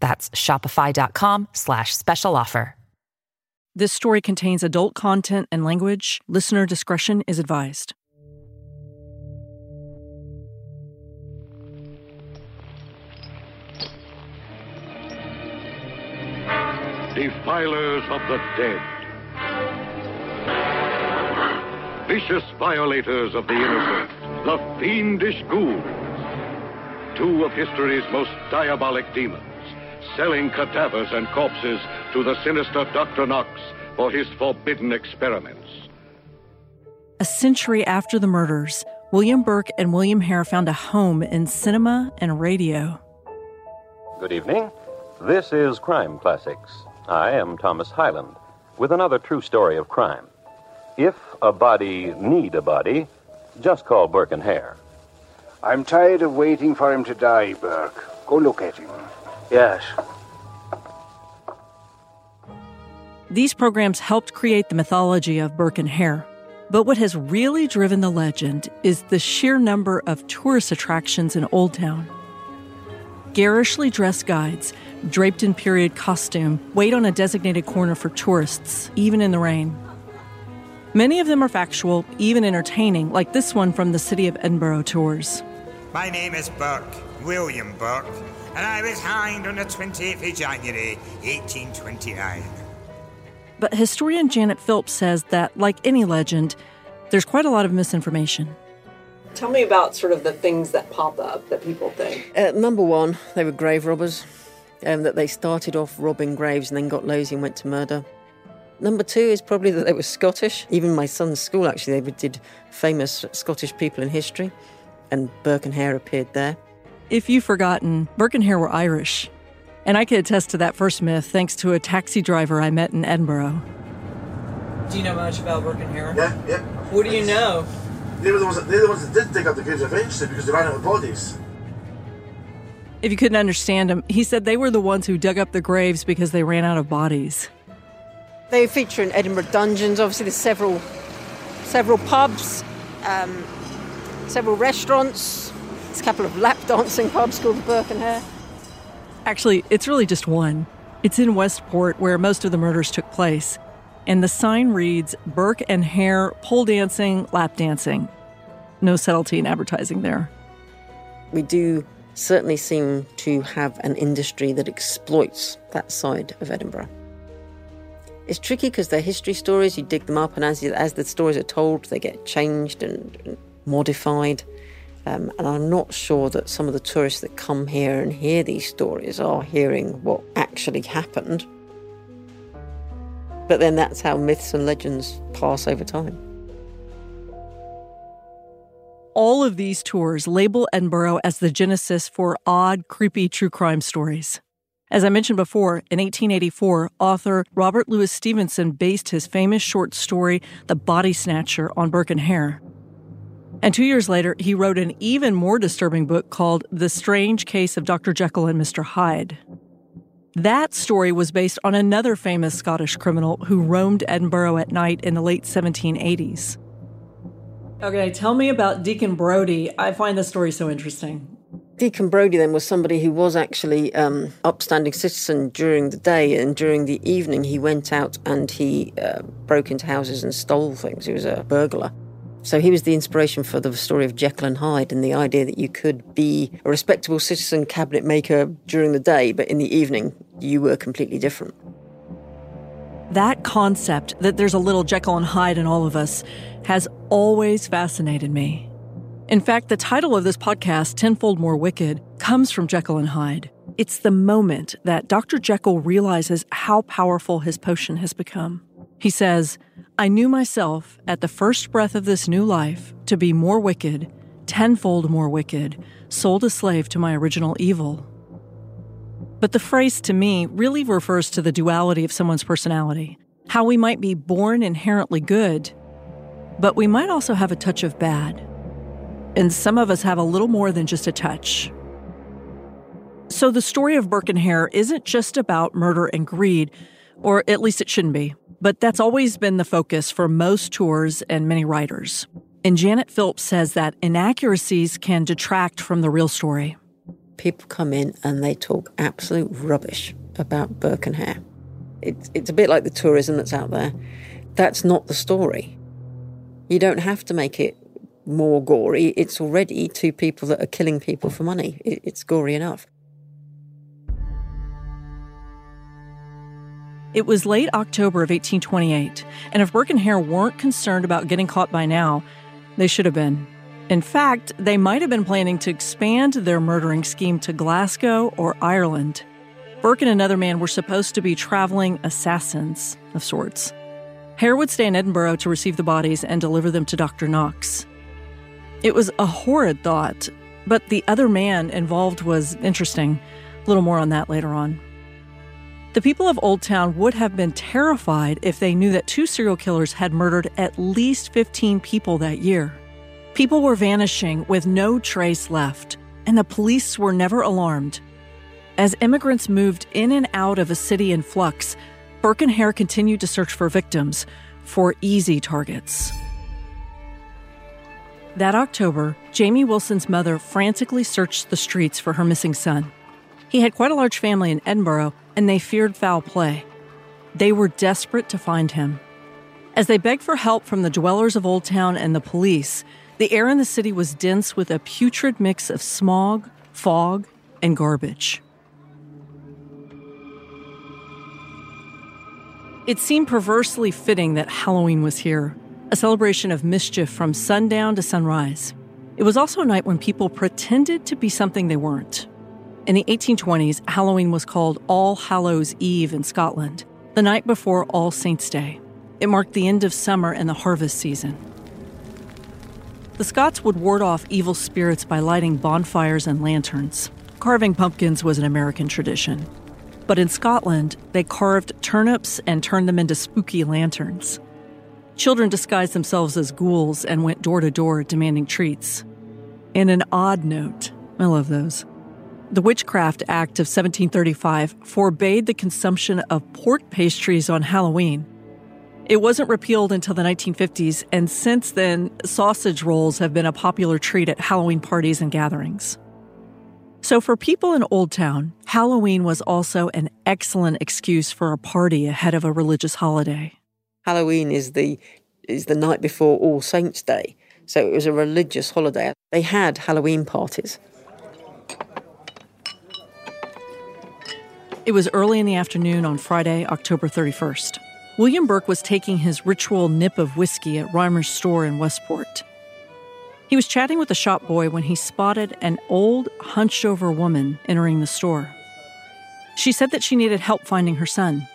That's shopify.com slash special offer. This story contains adult content and language. Listener discretion is advised. defilers of the dead, vicious violators of the innocent, the fiendish ghouls, two of history's most diabolic demons, selling cadavers and corpses to the sinister Dr. Knox for his forbidden experiments. A century after the murders, William Burke and William Hare found a home in cinema and radio. Good evening. This is Crime Classics. I am Thomas Hyland with another true story of crime. If a body need a body, just call Burke and Hare. I'm tired of waiting for him to die, Burke. Go look at him. Yes. These programs helped create the mythology of Burke and Hare. But what has really driven the legend is the sheer number of tourist attractions in Old Town. Garishly dressed guides, draped in period costume, wait on a designated corner for tourists, even in the rain. Many of them are factual, even entertaining, like this one from the City of Edinburgh tours. My name is Burke, William Burke, and I was hanged on the 28th of January, 1829. But historian Janet Phillips says that, like any legend, there's quite a lot of misinformation. Tell me about sort of the things that pop up that people think. Uh, number one, they were grave robbers. Um, that they started off robbing graves and then got lazy and went to murder. Number two is probably that they were Scottish. Even my son's school, actually, they did famous Scottish people in history, and Burke and Hare appeared there. If you've forgotten, Burke and Hare were Irish. And I can attest to that first myth thanks to a taxi driver I met in Edinburgh. Do you know much about Burke and Hare? Yeah, yeah. What do you know? They were the ones that, they're the ones that did dig up the graves eventually because they ran out of bodies. If you couldn't understand him, he said they were the ones who dug up the graves because they ran out of bodies. They feature in Edinburgh dungeons. Obviously, there's several, several pubs, um, several restaurants. There's a couple of lap dancing pubs called the Burke and Hare. Actually, it's really just one. It's in Westport, where most of the murders took place. And the sign reads Burke and Hare pole dancing, lap dancing. No subtlety in advertising there. We do certainly seem to have an industry that exploits that side of Edinburgh. It's tricky because they're history stories, you dig them up, and as, you, as the stories are told, they get changed and, and modified. Um, and I'm not sure that some of the tourists that come here and hear these stories are hearing what actually happened. But then that's how myths and legends pass over time. All of these tours label Edinburgh as the genesis for odd, creepy true crime stories. As I mentioned before, in 1884, author Robert Louis Stevenson based his famous short story, The Body Snatcher, on Burke and Hare. And two years later, he wrote an even more disturbing book called The Strange Case of Dr. Jekyll and Mr. Hyde. That story was based on another famous Scottish criminal who roamed Edinburgh at night in the late 1780s. Okay, tell me about Deacon Brodie. I find this story so interesting. Deacon Brodie then was somebody who was actually um, upstanding citizen during the day, and during the evening he went out and he uh, broke into houses and stole things. He was a burglar. So he was the inspiration for the story of Jekyll and Hyde and the idea that you could be a respectable citizen cabinet maker during the day, but in the evening you were completely different. That concept that there's a little Jekyll and Hyde in all of us has always fascinated me. In fact, the title of this podcast, Tenfold More Wicked, comes from Jekyll and Hyde. It's the moment that Dr. Jekyll realizes how powerful his potion has become. He says, I knew myself at the first breath of this new life to be more wicked, tenfold more wicked, sold a slave to my original evil. But the phrase to me really refers to the duality of someone's personality. How we might be born inherently good, but we might also have a touch of bad. And some of us have a little more than just a touch. So the story of Burke and Hare isn't just about murder and greed, or at least it shouldn't be. But that's always been the focus for most tours and many writers. And Janet Phillips says that inaccuracies can detract from the real story. People come in and they talk absolute rubbish about Burke and Hare. It's, it's a bit like the tourism that's out there. That's not the story. You don't have to make it more gory. It's already two people that are killing people for money. It, it's gory enough. It was late October of 1828, and if Burke and Hare weren't concerned about getting caught by now, they should have been. In fact, they might have been planning to expand their murdering scheme to Glasgow or Ireland. Burke and another man were supposed to be traveling assassins of sorts. Hare would stay in Edinburgh to receive the bodies and deliver them to Dr. Knox. It was a horrid thought, but the other man involved was interesting. A little more on that later on. The people of Old Town would have been terrified if they knew that two serial killers had murdered at least 15 people that year. People were vanishing with no trace left, and the police were never alarmed. As immigrants moved in and out of a city in flux, Burke and Hare continued to search for victims, for easy targets. That October, Jamie Wilson's mother frantically searched the streets for her missing son. He had quite a large family in Edinburgh, and they feared foul play. They were desperate to find him. As they begged for help from the dwellers of Old Town and the police, the air in the city was dense with a putrid mix of smog, fog, and garbage. It seemed perversely fitting that Halloween was here, a celebration of mischief from sundown to sunrise. It was also a night when people pretended to be something they weren't. In the 1820s, Halloween was called All Hallows Eve in Scotland, the night before All Saints' Day. It marked the end of summer and the harvest season. The Scots would ward off evil spirits by lighting bonfires and lanterns. Carving pumpkins was an American tradition. But in Scotland, they carved turnips and turned them into spooky lanterns. Children disguised themselves as ghouls and went door to door demanding treats. In an odd note, I love those. The Witchcraft Act of 1735 forbade the consumption of pork pastries on Halloween. It wasn't repealed until the 1950s, and since then, sausage rolls have been a popular treat at Halloween parties and gatherings. So, for people in Old Town, Halloween was also an excellent excuse for a party ahead of a religious holiday. Halloween is the is the night before All Saints' Day, so it was a religious holiday. They had Halloween parties. It was early in the afternoon on Friday, October 31st. William Burke was taking his ritual nip of whiskey at Rymer's store in Westport. He was chatting with a shop boy when he spotted an old, hunched over woman entering the store. She said that she needed help finding her son.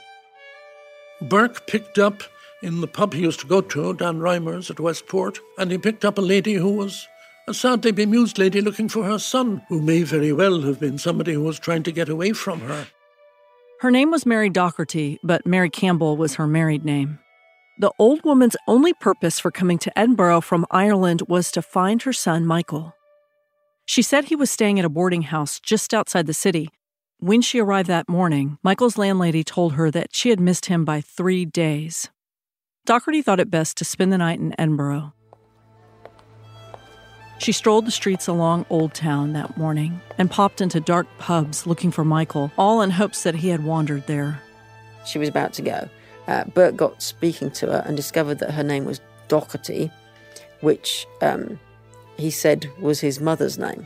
Burke picked up in the pub he used to go to, Dan Rymer's at Westport, and he picked up a lady who was a sadly bemused lady looking for her son, who may very well have been somebody who was trying to get away from her. Her name was Mary Docherty, but Mary Campbell was her married name. The old woman's only purpose for coming to Edinburgh from Ireland was to find her son, Michael. She said he was staying at a boarding house just outside the city. When she arrived that morning, Michael's landlady told her that she had missed him by three days. Docherty thought it best to spend the night in Edinburgh. She strolled the streets along Old Town that morning and popped into dark pubs looking for Michael, all in hopes that he had wandered there. She was about to go. Uh, Burke got speaking to her and discovered that her name was Docherty, which um, he said was his mother's name,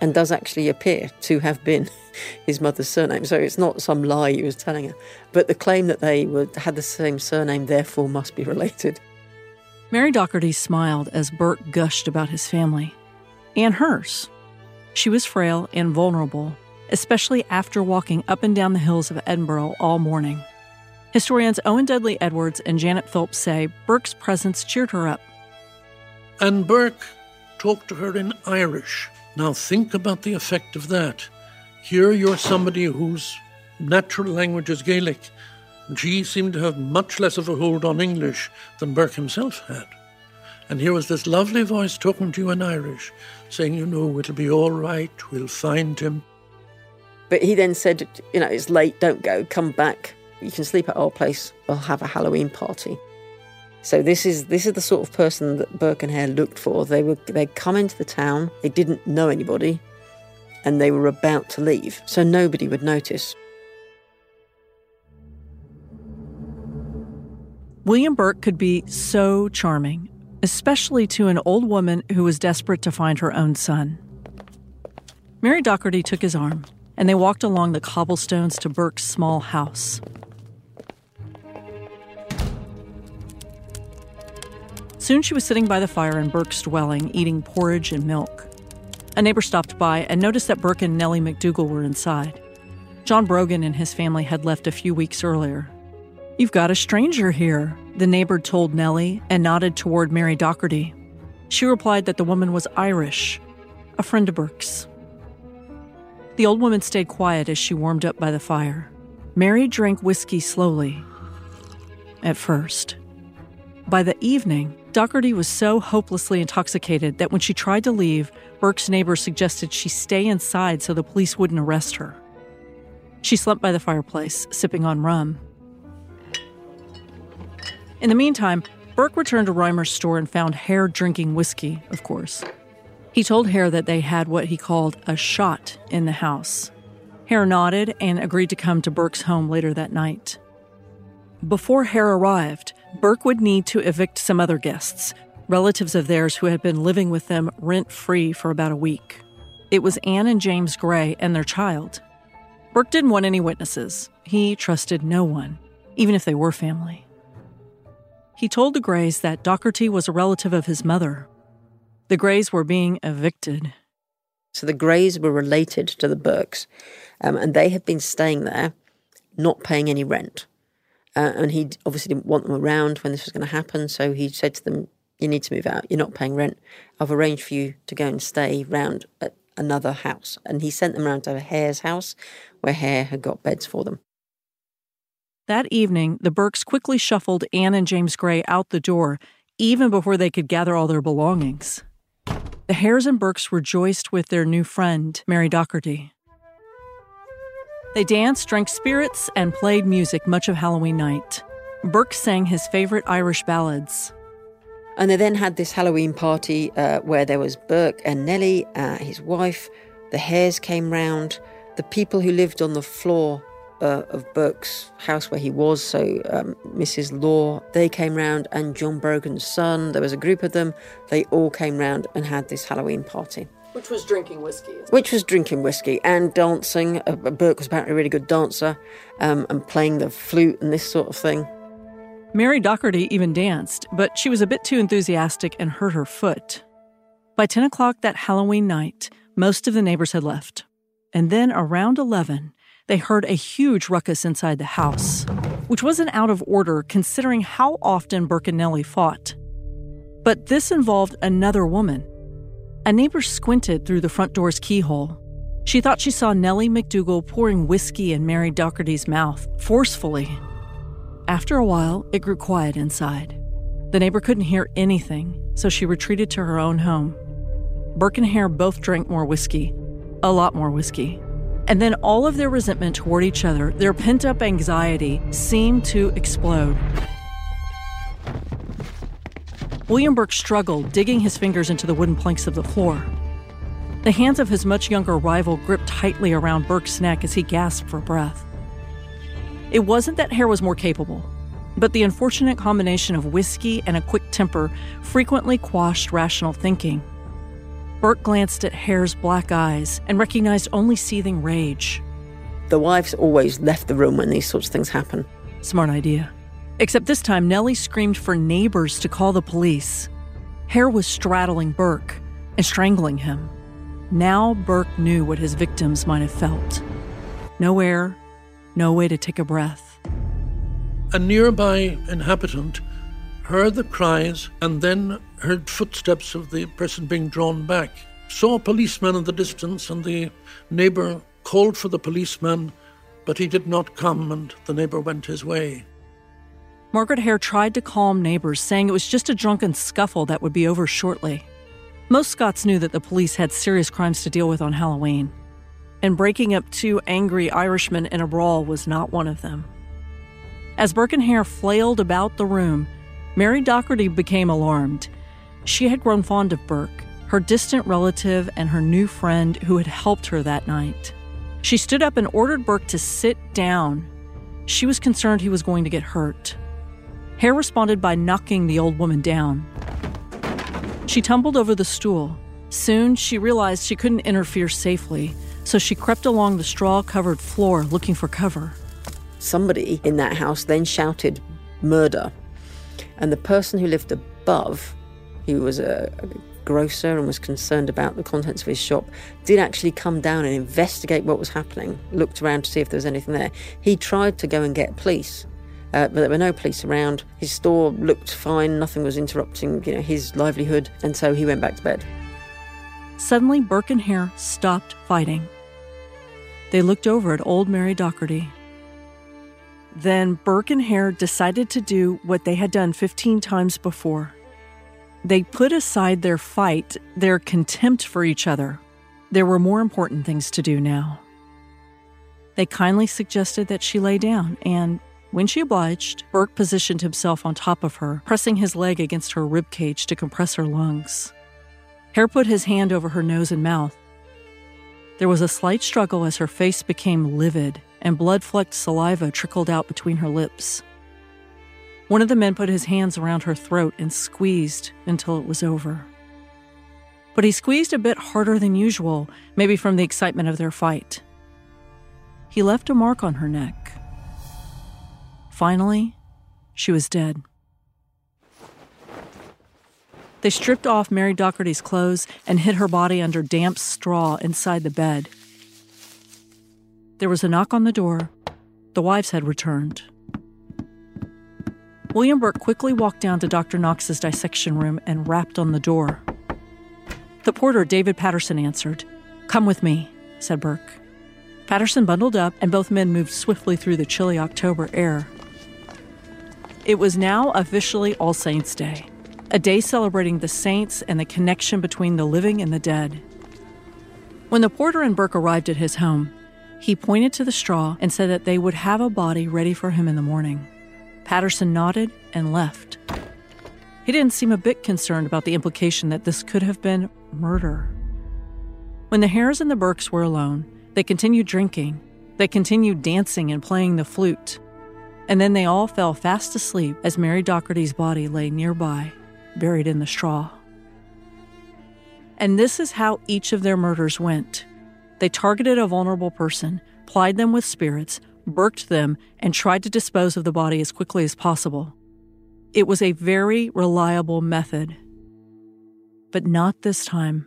and does actually appear to have been his mother's surname. So it's not some lie he was telling her, but the claim that they were, had the same surname therefore must be related. Mary Docherty smiled as Burke gushed about his family and hers. She was frail and vulnerable, especially after walking up and down the hills of Edinburgh all morning. Historians Owen Dudley Edwards and Janet Phillips say Burke's presence cheered her up. And Burke talked to her in Irish. Now think about the effect of that. here you're somebody whose natural language is Gaelic, she seemed to have much less of a hold on English than Burke himself had. And here was this lovely voice talking to you in Irish, saying, you know, it'll be all right, we'll find him. But he then said, you know, it's late, don't go, come back. You can sleep at our place, we'll have a Halloween party. So this is this is the sort of person that Burke and Hare looked for. They were they'd come into the town, they didn't know anybody, and they were about to leave, so nobody would notice. William Burke could be so charming, especially to an old woman who was desperate to find her own son. Mary Docherty took his arm, and they walked along the cobblestones to Burke's small house. Soon she was sitting by the fire in Burke's dwelling, eating porridge and milk. A neighbor stopped by and noticed that Burke and Nellie McDougall were inside. John Brogan and his family had left a few weeks earlier. You've got a stranger here, the neighbor told Nellie and nodded toward Mary Docherty. She replied that the woman was Irish, a friend of Burke's. The old woman stayed quiet as she warmed up by the fire. Mary drank whiskey slowly. At first. By the evening, Docherty was so hopelessly intoxicated that when she tried to leave, Burke's neighbor suggested she stay inside so the police wouldn't arrest her. She slumped by the fireplace, sipping on rum. In the meantime, Burke returned to Rymer's store and found Hare drinking whiskey, of course. He told Hare that they had what he called a shot in the house. Hare nodded and agreed to come to Burke's home later that night. Before Hare arrived, Burke would need to evict some other guests, relatives of theirs who had been living with them rent free for about a week. It was Anne and James Gray and their child. Burke didn't want any witnesses. He trusted no one, even if they were family. He told the Grays that Docherty was a relative of his mother. The Grays were being evicted. So the Grays were related to the Burkes, um, and they had been staying there, not paying any rent. Uh, and he obviously didn't want them around when this was going to happen. So he said to them, You need to move out. You're not paying rent. I've arranged for you to go and stay round at another house. And he sent them round to Hare's house, where Hare had got beds for them. That evening, the Burkes quickly shuffled Anne and James Gray out the door, even before they could gather all their belongings. The Hares and Burkes rejoiced with their new friend, Mary Docherty. They danced, drank spirits, and played music much of Halloween night. Burke sang his favorite Irish ballads. And they then had this Halloween party uh, where there was Burke and Nellie, uh, his wife. The Hares came round. The people who lived on the floor uh, of Burke's house where he was, so um, Mrs. Law, they came round, and John Brogan's son. There was a group of them. They all came round and had this Halloween party. Which was drinking whiskey. Which was drinking whiskey and dancing. Uh, Burke was apparently a really good dancer um, and playing the flute and this sort of thing. Mary Docherty even danced, but she was a bit too enthusiastic and hurt her foot. By 10 o'clock that Halloween night, most of the neighbors had left. And then around 11, they heard a huge ruckus inside the house, which wasn't out of order considering how often Nellie fought. But this involved another woman, a neighbor squinted through the front door's keyhole. She thought she saw Nellie McDougal pouring whiskey in Mary Docherty's mouth, forcefully. After a while, it grew quiet inside. The neighbor couldn't hear anything, so she retreated to her own home. Burke and Hare both drank more whiskey, a lot more whiskey. And then all of their resentment toward each other, their pent up anxiety, seemed to explode. William Burke struggled, digging his fingers into the wooden planks of the floor. The hands of his much younger rival gripped tightly around Burke's neck as he gasped for breath. It wasn't that Hare was more capable, but the unfortunate combination of whiskey and a quick temper frequently quashed rational thinking. Burke glanced at Hare's black eyes and recognized only seething rage. The wives always left the room when these sorts of things happen. Smart idea. Except this time, Nellie screamed for neighbors to call the police. Hare was straddling Burke and strangling him. Now Burke knew what his victims might have felt no air, no way to take a breath. A nearby inhabitant heard the cries and then heard footsteps of the person being drawn back. Saw a policeman in the distance, and the neighbour called for the policeman, but he did not come, and the neighbor went his way. Margaret Hare tried to calm neighbors, saying it was just a drunken scuffle that would be over shortly. Most Scots knew that the police had serious crimes to deal with on Halloween, and breaking up two angry Irishmen in a brawl was not one of them. As Burke and Hare flailed about the room, Mary Docherty became alarmed. She had grown fond of Burke, her distant relative and her new friend who had helped her that night. She stood up and ordered Burke to sit down. She was concerned he was going to get hurt. Hare responded by knocking the old woman down. She tumbled over the stool. Soon, she realized she couldn't interfere safely, so she crept along the straw covered floor looking for cover. Somebody in that house then shouted, Murder. And the person who lived above, who was a, a grocer and was concerned about the contents of his shop, did actually come down and investigate what was happening, looked around to see if there was anything there. He tried to go and get police, uh, but there were no police around. His store looked fine, nothing was interrupting you know, his livelihood, and so he went back to bed. Suddenly, Burke and Hare stopped fighting. They looked over at old Mary Docherty. Then Burke and Hare decided to do what they had done 15 times before. They put aside their fight, their contempt for each other. There were more important things to do now. They kindly suggested that she lay down, and when she obliged, Burke positioned himself on top of her, pressing his leg against her rib cage to compress her lungs. Hare put his hand over her nose and mouth. There was a slight struggle as her face became livid and blood flecked saliva trickled out between her lips. One of the men put his hands around her throat and squeezed until it was over. But he squeezed a bit harder than usual, maybe from the excitement of their fight. He left a mark on her neck. Finally, she was dead. They stripped off Mary Docherty's clothes and hid her body under damp straw inside the bed. There was a knock on the door. The wives had returned. William Burke quickly walked down to Dr. Knox's dissection room and rapped on the door. The porter, David Patterson, answered. Come with me, said Burke. Patterson bundled up, and both men moved swiftly through the chilly October air. It was now officially All Saints' Day, a day celebrating the saints and the connection between the living and the dead. When the porter and Burke arrived at his home, he pointed to the straw and said that they would have a body ready for him in the morning. Patterson nodded and left. He didn't seem a bit concerned about the implication that this could have been murder. When the Hares and the Burkes were alone, they continued drinking, they continued dancing and playing the flute, and then they all fell fast asleep as Mary Docherty's body lay nearby, buried in the straw. And this is how each of their murders went. They targeted a vulnerable person, plied them with spirits, burked them, and tried to dispose of the body as quickly as possible. It was a very reliable method. But not this time.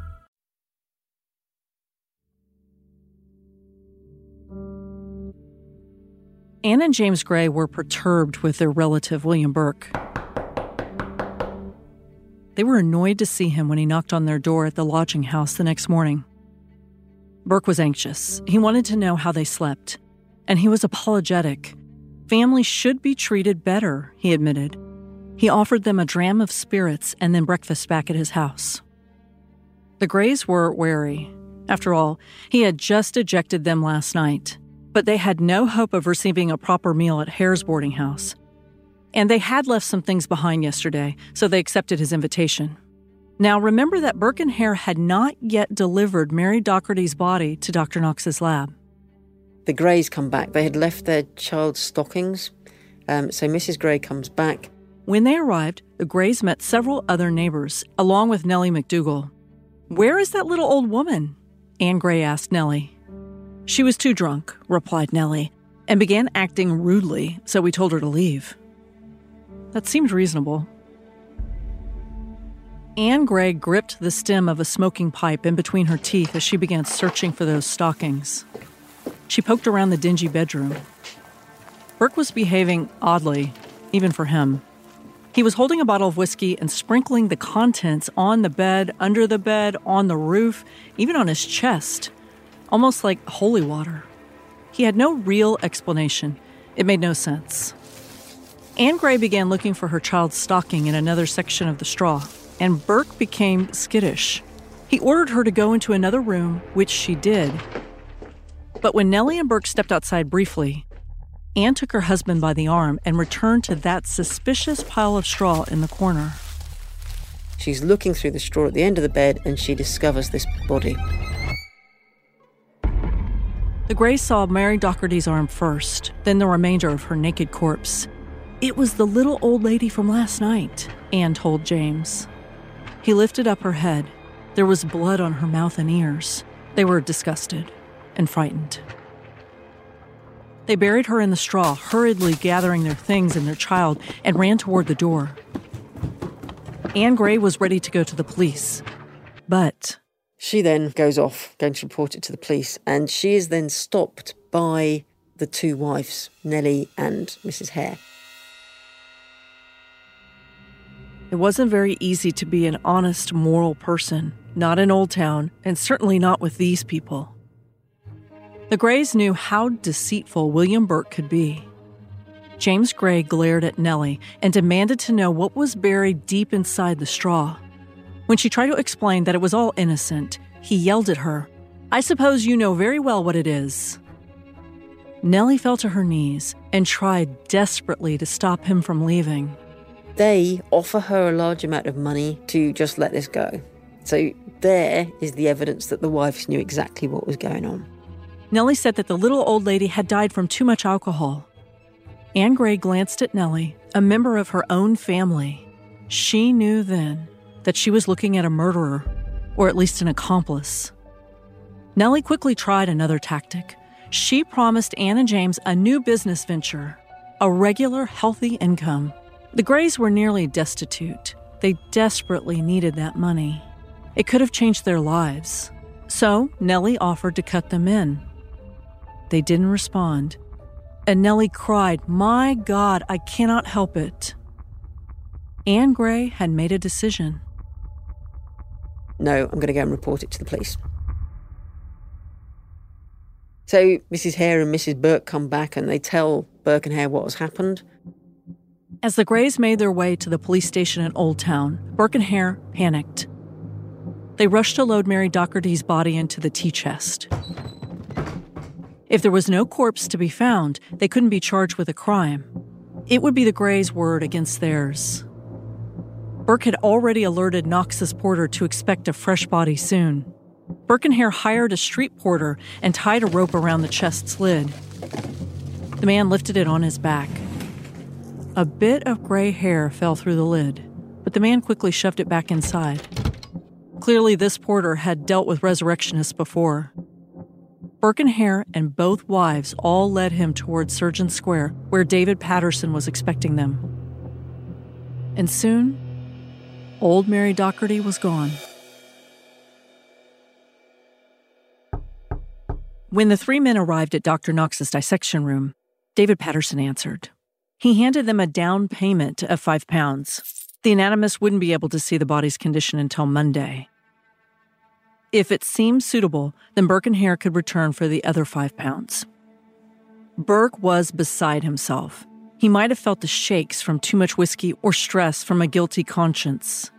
Anne and James Gray were perturbed with their relative, William Burke. They were annoyed to see him when he knocked on their door at the lodging house the next morning. Burke was anxious. He wanted to know how they slept, and he was apologetic. Families should be treated better, he admitted. He offered them a dram of spirits and then breakfast back at his house. The Grays were wary. After all, he had just ejected them last night but they had no hope of receiving a proper meal at Hare's boarding house. And they had left some things behind yesterday, so they accepted his invitation. Now, remember that Burke and Hare had not yet delivered Mary Docherty's body to Dr. Knox's lab. The Grays come back. They had left their child's stockings. Um, so Mrs. Gray comes back. When they arrived, the Grays met several other neighbors, along with Nellie McDougall. Where is that little old woman? Anne Gray asked Nellie. She was too drunk, replied Nellie, and began acting rudely, so we told her to leave. That seemed reasonable. Anne Gray gripped the stem of a smoking pipe in between her teeth as she began searching for those stockings. She poked around the dingy bedroom. Burke was behaving oddly, even for him. He was holding a bottle of whiskey and sprinkling the contents on the bed, under the bed, on the roof, even on his chest, almost like holy water. He had no real explanation. It made no sense. Anne Gray began looking for her child's stocking in another section of the straw, and Burke became skittish. He ordered her to go into another room, which she did. But when Nellie and Burke stepped outside briefly, Anne took her husband by the arm and returned to that suspicious pile of straw in the corner. She's looking through the straw at the end of the bed and she discovers this body. The Grays saw Mary Docherty's arm first, then the remainder of her naked corpse. It was the little old lady from last night, Anne told James. He lifted up her head. There was blood on her mouth and ears. They were disgusted and frightened. They buried her in the straw, hurriedly gathering their things and their child, and ran toward the door. Anne Gray was ready to go to the police. But. She then goes off, going to report it to the police, and she is then stopped by the two wives, Nellie and Mrs. Hare. It wasn't very easy to be an honest, moral person, not in Old Town, and certainly not with these people. The Grays knew how deceitful William Burke could be. James Gray glared at Nellie and demanded to know what was buried deep inside the straw. When she tried to explain that it was all innocent, he yelled at her, I suppose you know very well what it is. Nellie fell to her knees and tried desperately to stop him from leaving. They offer her a large amount of money to just let this go. So there is the evidence that the wives knew exactly what was going on. Nellie said that the little old lady had died from too much alcohol. Anne Gray glanced at Nellie, a member of her own family. She knew then that she was looking at a murderer, or at least an accomplice. Nellie quickly tried another tactic. She promised Anne and James a new business venture, a regular, healthy income. The Grays were nearly destitute. They desperately needed that money. It could have changed their lives. So, Nellie offered to cut them in. They didn't respond. And Nellie cried, My God, I cannot help it. Anne Gray had made a decision. No, I'm going to go and report it to the police. So Mrs. Hare and Mrs. Burke come back and they tell Burke and Hare what has happened. As the Grays made their way to the police station in Old Town, Burke and Hare panicked. They rushed to load Mary Docherty's body into the tea chest. If there was no corpse to be found, they couldn't be charged with a crime. It would be the Grays' word against theirs. Burke had already alerted Knox's porter to expect a fresh body soon. Burke and Hare hired a street porter and tied a rope around the chest's lid. The man lifted it on his back. A bit of gray hair fell through the lid, but the man quickly shoved it back inside. Clearly, this porter had dealt with resurrectionists before. Burke and Hare and both wives all led him toward Surgeon Square, where David Patterson was expecting them. And soon, old Mary Docherty was gone. When the three men arrived at Dr. Knox's dissection room, David Patterson answered. He handed them a down payment of five pounds. The anatomist wouldn't be able to see the body's condition until Monday. If it seemed suitable, then Burke and Hare could return for the other five pounds. Burke was beside himself. He might have felt the shakes from too much whiskey or stress from a guilty conscience.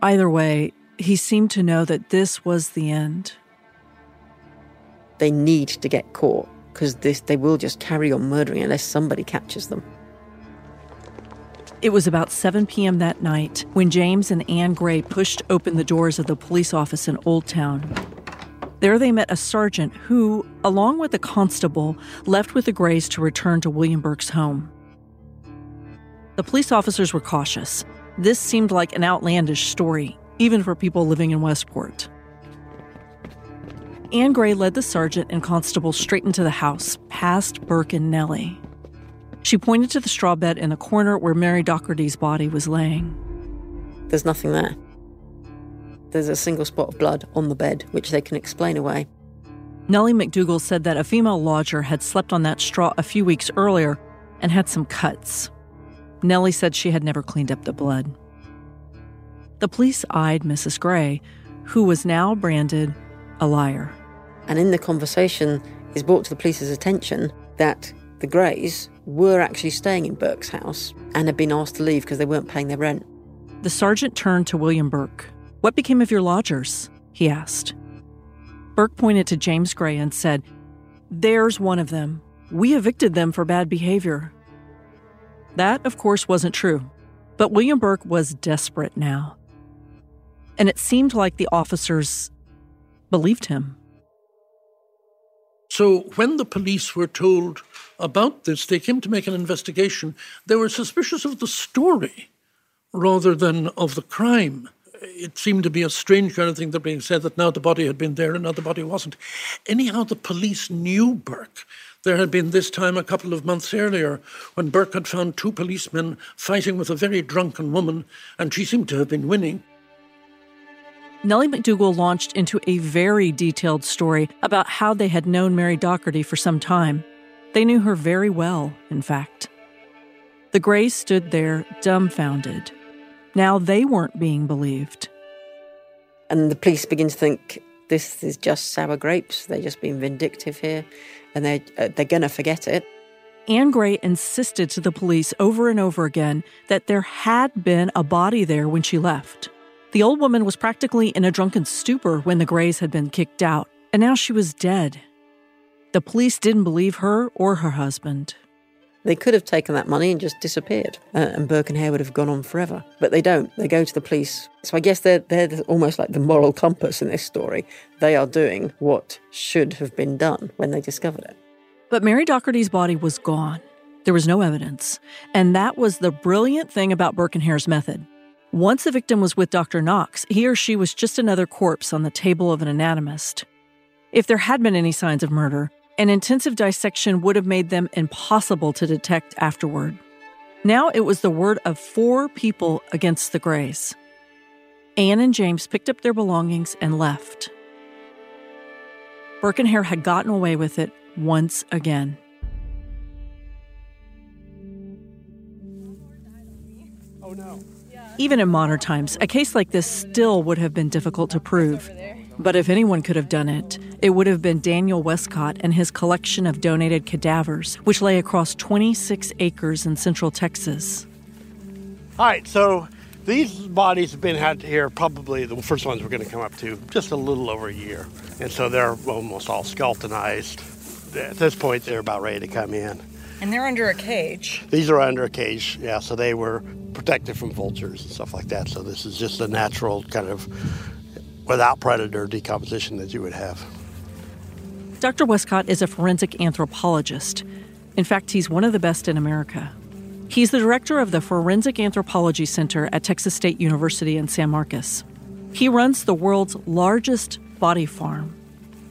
Either way, he seemed to know that this was the end. They need to get caught because they will just carry on murdering unless somebody captures them. It was about 7 p.m. that night when James and Anne Gray pushed open the doors of the police office in Old Town. There they met a sergeant who, along with a constable, left with the Grays to return to William Burke's home. The police officers were cautious. This seemed like an outlandish story, even for people living in Westport. Anne Gray led the sergeant and constable straight into the house, past Burke and Nellie. She pointed to the straw bed in the corner where Mary Docherty's body was laying. There's nothing there. There's a single spot of blood on the bed, which they can explain away. Nellie McDougal said that a female lodger had slept on that straw a few weeks earlier and had some cuts. Nellie said she had never cleaned up the blood. The police eyed Mrs. Gray, who was now branded a liar. And in the conversation, is brought to the police's attention that the Grays were actually staying in Burke's house and had been asked to leave because they weren't paying their rent. The sergeant turned to William Burke. What became of your lodgers? he asked. Burke pointed to James Gray and said, There's one of them. We evicted them for bad behavior. That, of course, wasn't true. But William Burke was desperate now. And it seemed like the officers believed him. So when the police were told about this, they came to make an investigation. They were suspicious of the story rather than of the crime. It seemed to be a strange kind of thing that being said that now the body had been there and now the body wasn't. Anyhow, the police knew Burke. There had been this time a couple of months earlier when Burke had found two policemen fighting with a very drunken woman, and she seemed to have been winning. Nellie McDougal launched into a very detailed story about how they had known Mary Docherty for some time. They knew her very well, in fact. The Grays stood there dumbfounded. Now they weren't being believed. And the police begin to think this is just sour grapes. They're just being vindictive here, and they're, uh, they're to forget it. Anne Gray insisted to the police over and over again that there had been a body there when she left. The old woman was practically in a drunken stupor when the Grays had been kicked out, and now she was dead. The police didn't believe her or her husband. They could have taken that money and just disappeared, uh, and Burke and Hare would have gone on forever. But they don't. They go to the police. So I guess they're, they're almost like the moral compass in this story. They are doing what should have been done when they discovered it. But Mary Docherty's body was gone. There was no evidence. And that was the brilliant thing about Burke and Hare's method. Once a victim was with Dr. Knox, he or she was just another corpse on the table of an anatomist. If there had been any signs of murder, an intensive dissection would have made them impossible to detect afterward. Now it was the word of four people against the Grays. Anne and James picked up their belongings and left. Burke and Hare had gotten away with it once again. Oh no. Even in modern times, a case like this still would have been difficult to prove. But if anyone could have done it, it would have been Daniel Wescott and his collection of donated cadavers, which lay across 26 acres in central Texas. All right, so these bodies have been had here probably the first ones we're going to come up to just a little over a year. And so they're almost all skeletonized. At this point, they're about ready to come in. And they're under a cage. These are under a cage, yeah, so they were protected from vultures and stuff like that. So this is just a natural kind of without predator decomposition that you would have. Dr. Wescott is a forensic anthropologist. In fact, he's one of the best in America. He's the director of the Forensic Anthropology Center at Texas State University in San Marcos. He runs the world's largest body farm.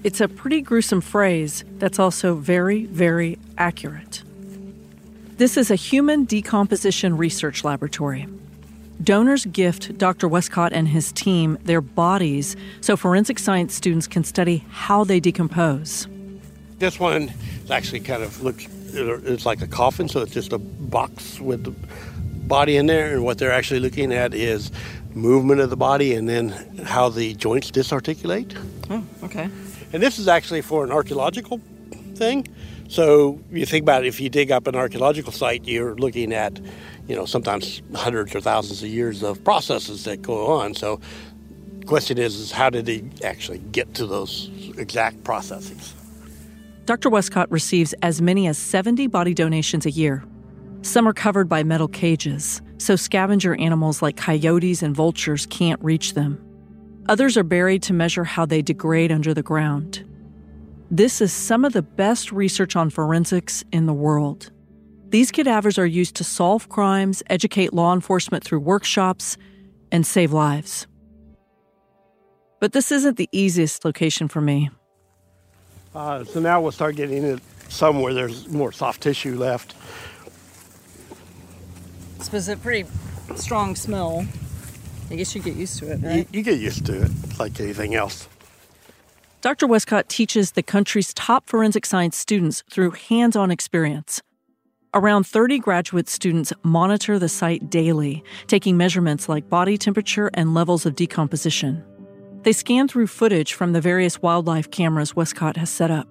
It's a pretty gruesome phrase that's also very, very accurate. This is a human decomposition research laboratory. Donors gift Dr. Wescott and his team their bodies so forensic science students can study how they decompose. This one actually kind of looks it's like a coffin, so it's just a box with the body in there. And what they're actually looking at is movement of the body and then how the joints disarticulate. Oh, okay. And this is actually for an archaeological thing. So you think about it, if you dig up an archaeological site, you're looking at, you know, sometimes hundreds or thousands of years of processes that go on. So the question is, is how did they actually get to those exact processes? Dr. Wescott receives as many as 70 body donations a year. Some are covered by metal cages, so scavenger animals like coyotes and vultures can't reach them. Others are buried to measure how they degrade under the ground. This is some of the best research on forensics in the world. These cadavers are used to solve crimes, educate law enforcement through workshops, and save lives. But this isn't the easiest location for me. Uh, so now we'll start getting it somewhere there's more soft tissue left. It's a pretty strong smell. I guess you get used to it, right? You, you get used to it, like anything else. Dr. Wescott teaches the country's top forensic science students through hands on experience. Around 30 graduate students monitor the site daily, taking measurements like body temperature and levels of decomposition. They scan through footage from the various wildlife cameras Wescott has set up.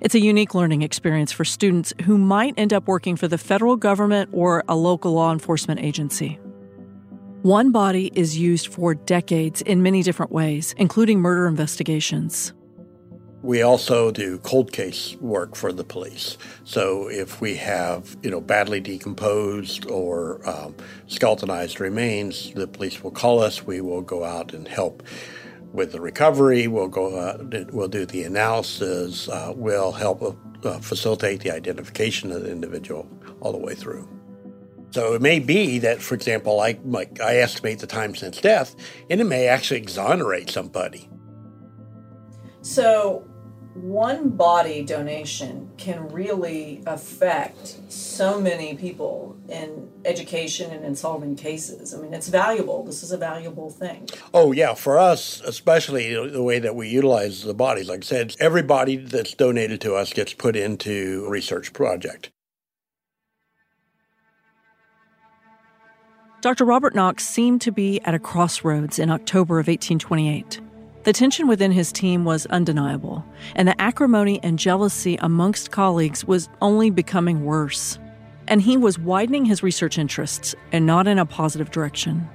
It's a unique learning experience for students who might end up working for the federal government or a local law enforcement agency. One body is used for decades in many different ways, including murder investigations. We also do cold case work for the police. So if we have, you know, badly decomposed or um, skeletonized remains, the police will call us. We will go out and help with the recovery. We'll go. We'll do the analysis. Uh, we'll help uh, facilitate the identification of the individual all the way through. So it may be that, for example, I, like I estimate the time since death, and it may actually exonerate somebody. So one body donation can really affect so many people in education and in solving cases. I mean, it's valuable. This is a valuable thing. Oh, yeah. For us, especially the way that we utilize the bodies, like I said, every body that's donated to us gets put into a research project. Dr. Robert Knox seemed to be at a crossroads in October of 1828. The tension within his team was undeniable, and the acrimony and jealousy amongst colleagues was only becoming worse. And he was widening his research interests and not in a positive direction.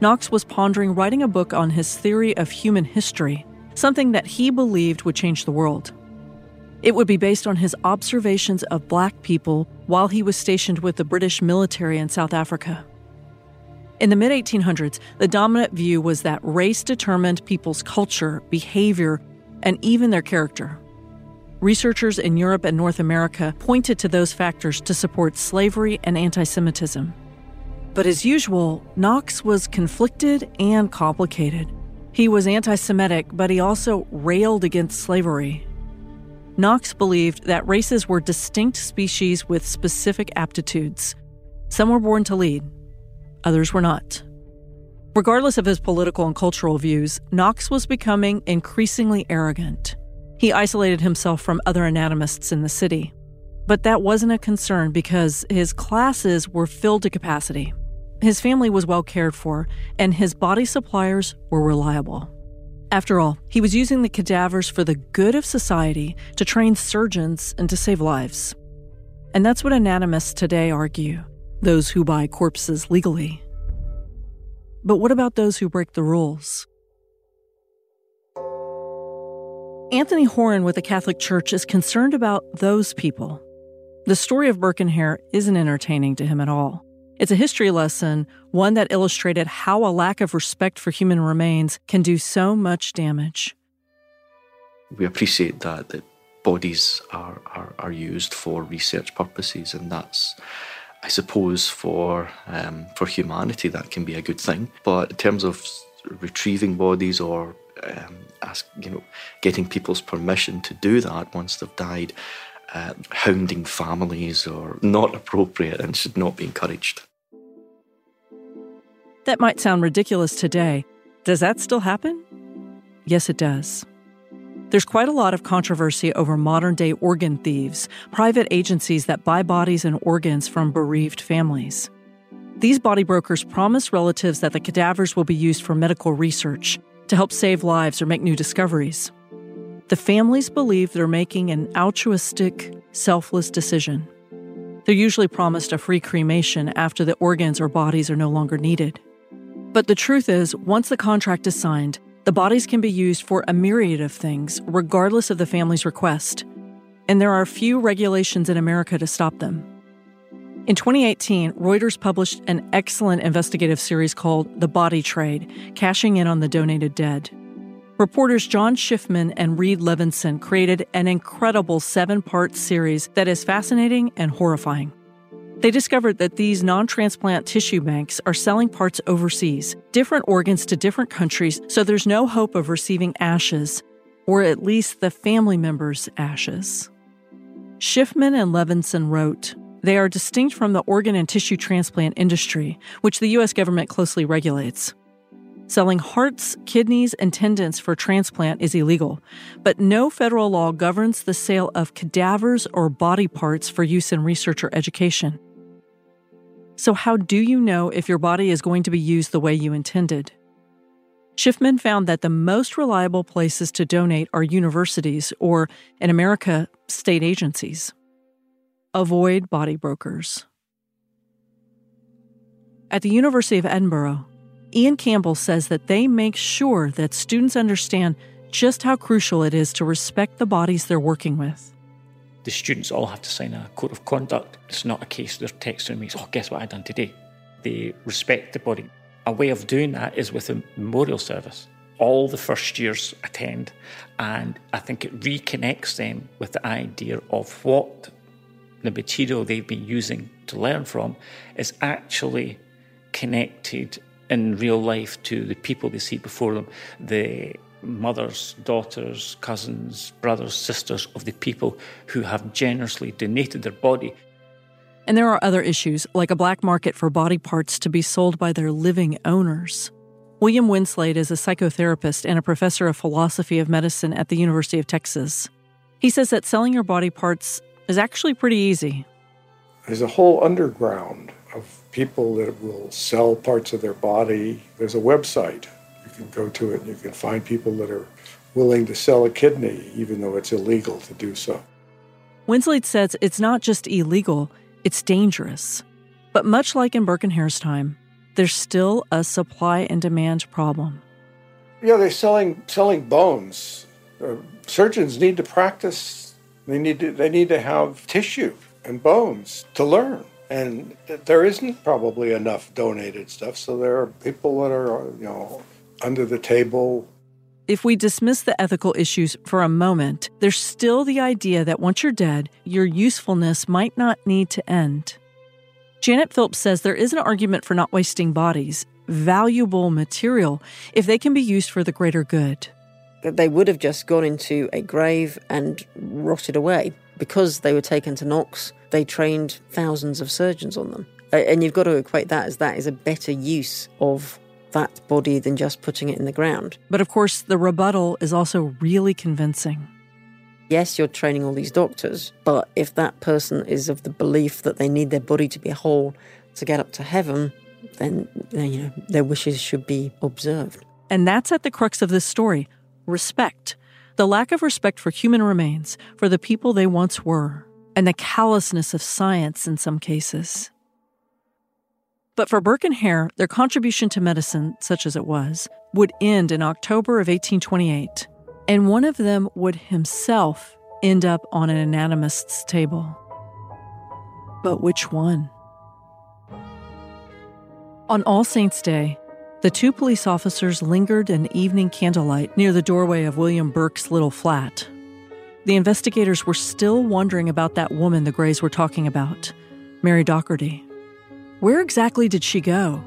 Knox was pondering writing a book on his theory of human history, something that he believed would change the world. It would be based on his observations of black people while he was stationed with the British military in South Africa. In the mid 1800s, the dominant view was that race determined people's culture, behavior, and even their character. Researchers in Europe and North America pointed to those factors to support slavery and anti Semitism. But as usual, Knox was conflicted and complicated. He was anti Semitic, but he also railed against slavery. Knox believed that races were distinct species with specific aptitudes. Some were born to lead, others were not. Regardless of his political and cultural views, Knox was becoming increasingly arrogant. He isolated himself from other anatomists in the city. But that wasn't a concern because his classes were filled to capacity. His family was well cared for, and his body suppliers were reliable. After all, he was using the cadavers for the good of society to train surgeons and to save lives. And that's what anatomists today argue those who buy corpses legally. But what about those who break the rules? Anthony Horan with the Catholic Church is concerned about those people. The story of Hare isn't entertaining to him at all. It's a history lesson, one that illustrated how a lack of respect for human remains can do so much damage. We appreciate that that bodies are, are, are used for research purposes, and that's I suppose for um, for humanity that can be a good thing. But in terms of retrieving bodies or um, ask, you know, getting people's permission to do that once they've died, uh, hounding families or not appropriate and should not be encouraged. That might sound ridiculous today. Does that still happen? Yes, it does. There's quite a lot of controversy over modern day organ thieves, private agencies that buy bodies and organs from bereaved families. These body brokers promise relatives that the cadavers will be used for medical research to help save lives or make new discoveries. The families believe they're making an altruistic, selfless decision. They're usually promised a free cremation after the organs or bodies are no longer needed. But the truth is, once the contract is signed, the bodies can be used for a myriad of things, regardless of the family's request. And there are few regulations in America to stop them. In 2018, Reuters published an excellent investigative series called The Body Trade Cashing In on the Donated Dead. Reporters John Shiffman and Reade Levinson created an incredible seven part series that is fascinating and horrifying. They discovered that these non transplant tissue banks are selling parts overseas, different organs to different countries, so there's no hope of receiving ashes. or at least the family members' ashes. Shiffman and Levinson wrote, they are distinct from the organ and tissue transplant industry, which the U.S. government closely regulates. Selling hearts, kidneys, and tendons for transplant is illegal, but no federal law governs the sale of cadavers or body parts for use in research or education. So, how do you know if your body is going to be used the way you intended? Shiffman found that the most reliable places to donate are universities or, in America, state agencies. Avoid body brokers. At the University of Edinburgh, Ian Campbell says that they make sure that students understand just how crucial it is to respect the bodies they're working with. The students all have to sign a code of conduct. It's not a case they're texting me, oh, guess what I done today? They respect the body. A way of doing that is with a memorial service. All the first years attend, and I think it reconnects them with the idea of what the material they've been using to learn from is actually connected in real life to the people they see before them, the mothers, daughters, cousins, brothers, sisters of the people who have generously donated their body. And there are other issues, like a black market for body parts to be sold by their living owners. William Winslade is a psychotherapist and a professor of philosophy of medicine at the University of Texas. He says that selling your body parts is actually pretty easy. There's a whole underground of people that will sell parts of their body. There's a website. Can go to it and you can find people that are willing to sell a kidney, even though it's illegal to do so. Winslade says it's not just illegal, it's dangerous. But much like in Burke and Hare's time, there's still a supply and demand problem. Yeah, they're selling selling bones. Uh, surgeons need to practice. They need to they need to have tissue and bones to learn and there isn't probably enough donated stuff. So there are people that are, you know, under the table. If we dismiss the ethical issues for a moment, there's still the idea that once you're dead, your usefulness might not need to end. Janet Phillips says there is an argument for not wasting bodies, valuable material, if they can be used for the greater good. That they would have just gone into a grave and rotted away because they were taken to Knox they trained thousands of surgeons on them. And you've got to equate that as that is a better use of that body than just putting it in the ground. But of course, the rebuttal is also really convincing. Yes, you're training all these doctors, but if that person is of the belief that they need their body to be whole to get up to heaven, then you know their wishes should be observed. And that's at the crux of this story: respect. The lack of respect for human remains, for the people they once were and the callousness of science in some cases. But for Burke and Hare, their contribution to medicine, such as it was, would end in October of 1828, and one of them would himself end up on an anatomist's table. But which one? On All Saints' Day, the two police officers lingered in evening candlelight near the doorway of William Burke's little flat the investigators were still wondering about that woman the Grays were talking about, Mary Docherty. Where exactly did she go?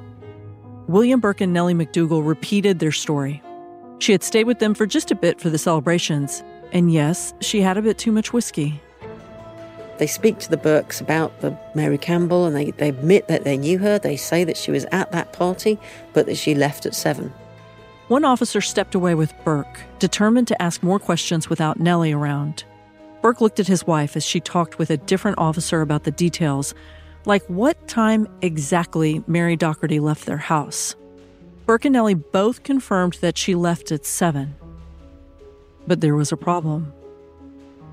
William Burke and Nellie McDougall repeated their story. She had stayed with them for just a bit for the celebrations, and yes, she had a bit too much whiskey. They speak to the Burkes about the Mary Campbell and they, they admit that they knew her. They say that she was at that party, but that she left at seven. One officer stepped away with Burke, determined to ask more questions without Nellie around. Burke looked at his wife as she talked with a different officer about the details, like what time exactly Mary Docherty left their house. Burke and Nellie both confirmed that she left at 7. But there was a problem.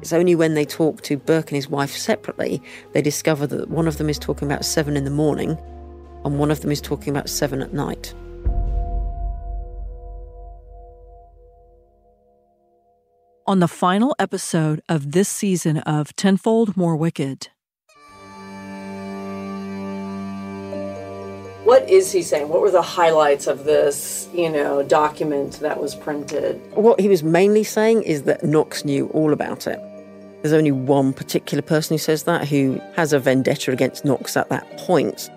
It's only when they talk to Burke and his wife separately they discover that one of them is talking about 7 in the morning and one of them is talking about 7 at night. on the final episode of this season of Tenfold More Wicked. What is he saying? What were the highlights of this, you know, document that was printed? What he was mainly saying is that Knox knew all about it. There's only one particular person who says that, who has a vendetta against Knox at that point.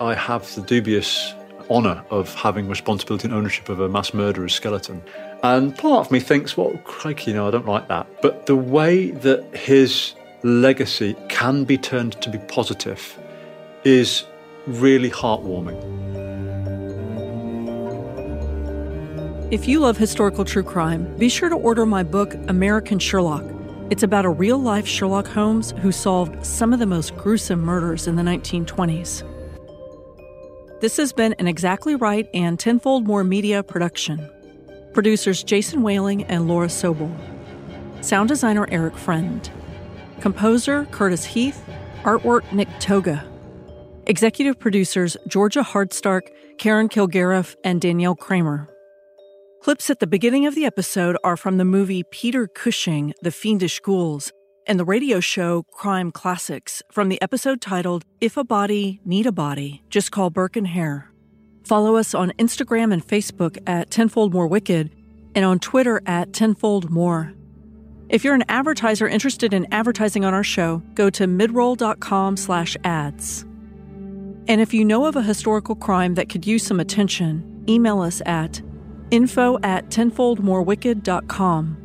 I have the dubious honour of having responsibility and ownership of a mass murderer's skeleton. And part of me thinks, well, crikey, no, I don't like that. But the way that his legacy can be turned to be positive is really heartwarming. If you love historical true crime, be sure to order my book, American Sherlock. It's about a real life Sherlock Holmes who solved some of the most gruesome murders in the 1920s. This has been an Exactly Right and Tenfold More media production. Producers Jason Wehling and Laura Sobel. Sound designer Eric Friend. Composer Curtis Heath. Artwork Nick Toga. Executive producers Georgia Hardstark, Karen Kilgariff, and Danielle Kramer. Clips at the beginning of the episode are from the movie Peter Cushing, The Fiendish Ghouls, and the radio show Crime Classics from the episode titled If a Body, Need a Body, Just Call Burke and Hare. Follow us on Instagram and Facebook at Tenfold More Wicked and on Twitter at Tenfold More. If you're an advertiser interested in advertising on our show, go to midroll.com slash ads. And if you know of a historical crime that could use some attention, email us at info at tenfoldmorewicked.com.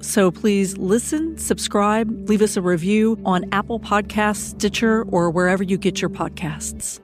So please listen, subscribe, leave us a review on Apple Podcasts, Stitcher, or wherever you get your podcasts.